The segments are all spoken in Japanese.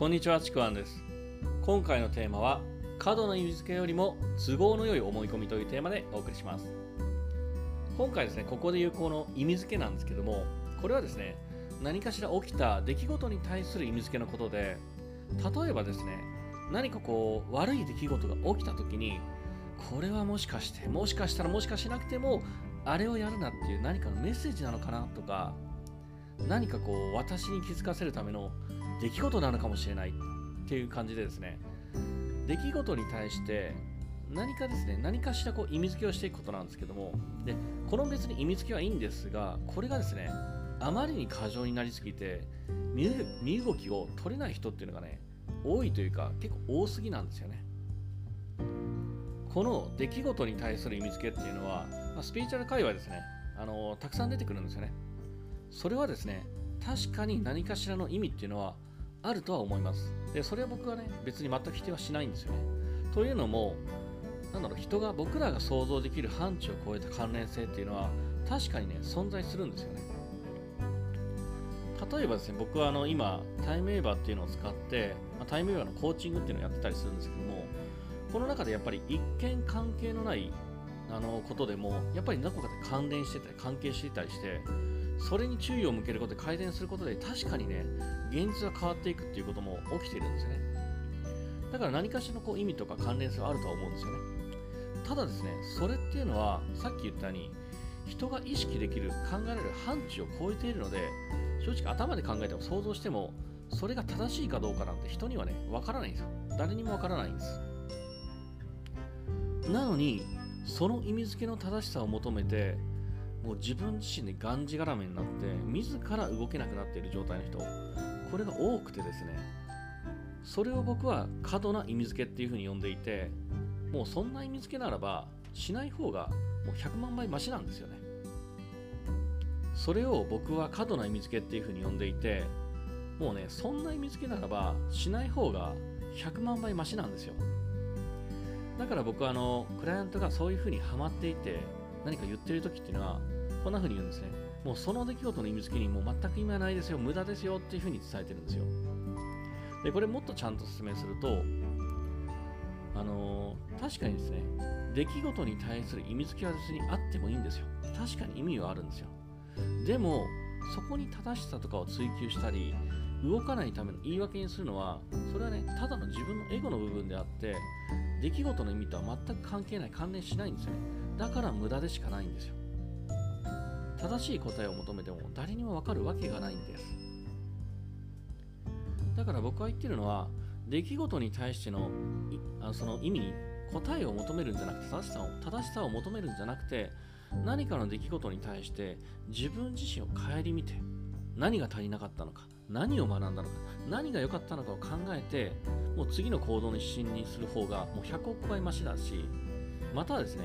こんにちは、ちくわんです。今回のテーマは、過度な意味付けよりも都合の良い思い込みというテーマでお送りします。今回ですね、ここで言うこの意味付けなんですけども、これはですね、何かしら起きた出来事に対する意味付けのことで、例えばですね、何かこう、悪い出来事が起きた時に、これはもしかして、もしかしたらもしかしなくても、あれをやるなっていう何かのメッセージなのかなとか、何かこう、私に気づかせるための出来事なのかもしれないっていう感じでですね、出来事に対して何かですね、何かしらこう意味付けをしていくことなんですけども、で、この別に意味付けはいいんですが、これがですね、あまりに過剰になりすぎて、身動きを取れない人っていうのがね、多いというか、結構多すぎなんですよね。この出来事に対する意味付けっていうのは、まあ、スピーチュアル界隈ですね、あのたくさん出てくるんですよね。それはですね、確かに何かしらの意味っていうのはあるとは思います。で、それは僕はね、別に全く否定はしないんですよね。というのも、なんだろう、人が、僕らが想像できる範疇を超えた関連性っていうのは、確かにね、存在するんですよね。例えばですね、僕はあの今、タイムウェーバーっていうのを使って、ま、タイムウェーバーのコーチングっていうのをやってたりするんですけども、この中でやっぱり一見関係のないあのことでも、やっぱりどこかで関連してたり、関係してたりして、それに注意を向けることで改善することで確かにね現実が変わっていくっていうことも起きているんですね。だから何かしらのこう意味とか関連性はあるとは思うんですよね。ただですねそれっていうのはさっき言ったように人が意識できる考えられる範疇を超えているので正直頭で考えても想像してもそれが正しいかどうかなんて人にはねわからないんですよ。誰にもわからないんです。なのにその意味付けの正しさを求めてもう自分自身でがんじがらめになって自ら動けなくなっている状態の人これが多くてですねそれを僕は過度な意味付けっていうふうに呼んでいてもうそんな意味付けならばしない方がもう100万倍マシなんですよね。それを僕は過度な意味付けっていうふうに呼んでいてもうねそんな意味付けならばしない方が100万倍マシなんですよ。だから僕はあのクライアントがそういうふうにハマっていて何か言ってる時っていうのはこんな風に言うんですね。もうその出来事の意味付けにもう全く意味はないですよ。無駄ですよ。っていう風に伝えてるんですよ。でこれもっとちゃんと説明するとあのー、確かにですね出来事に対する意味付けは別にあってもいいんですよ。確かに意味はあるんですよ。でもそこに正しさとかを追求したり動かないための言い訳にするのはそれはねただの自分のエゴの部分であって出来事の意味とは全く関係ない関連しないんですよね。だから無駄でしかないんですよ。正しい答えを求めても誰にもわかるわけがないんです。だから僕は言ってるのは出来事に対してのあその意味答えを求めるんじゃなくて正しさを正しさを求めるんじゃなくて何かの出来事に対して自分自身を顧みて何が足りなかったのか何を学んだのか何が良かったのかを考えてもう次の行動に進にする方がもう100億倍マシだしまたはですね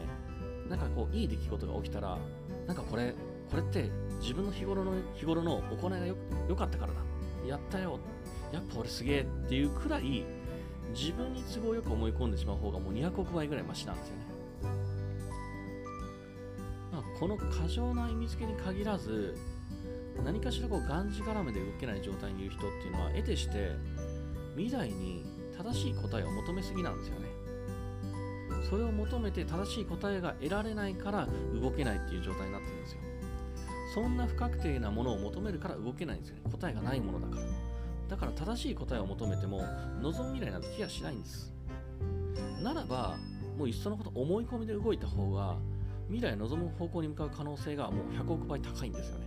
なんかこういい出来事が起きたらなんかこれこれって自分の日頃の日頃の行いがよ良かったからだ。やったよ。やっぱ俺すげえっていうくらい自分に都合よく思い込んでしまう方がもう200億倍ぐらいマシなんですよね、まあ、この過剰な意味付けに限らず何かしらこうがんじがらめで動けない状態にいる人っていうのは得てして未来に正しい答えを求めすぎなんですよね。それを求めて正しい答えが得られないから動けないっていう状態になってるんですよ。そんな不確定なものを求めるから動けないんですよね。答えがないものだから。だから正しい答えを求めても望む未来なんて気がしないんです。ならばもういっそのこと思い込みで動いた方が未来望む方向に向かう可能性がもう100億倍高いんですよね。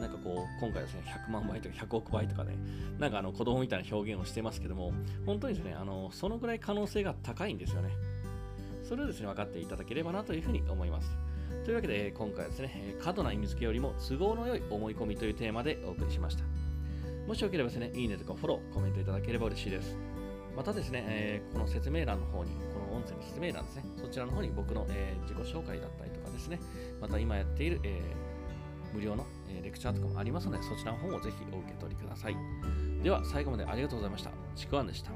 なんかこう今回ですね100万倍とか100億倍とかねなんかあの子供みたいな表現をしてますけども本当にですねあのそのぐらい可能性が高いんですよね。それをですね分かっていただければなというふうに思います。というわけで今回はですね過度な意味付けよりも都合の良い思い込みというテーマでお送りしました。もしよければですねいいねとかフォローコメントいただければ嬉しいです。またですね、えー、この説明欄の方に、この音声の説明欄ですね、そちらの方に僕の、えー、自己紹介だったりとかですね、また今やっている、えー、無料の、レクチャーとかもありますので、そちらの方もぜひお受け取りください。では、最後までありがとうございました。ちくわんでした。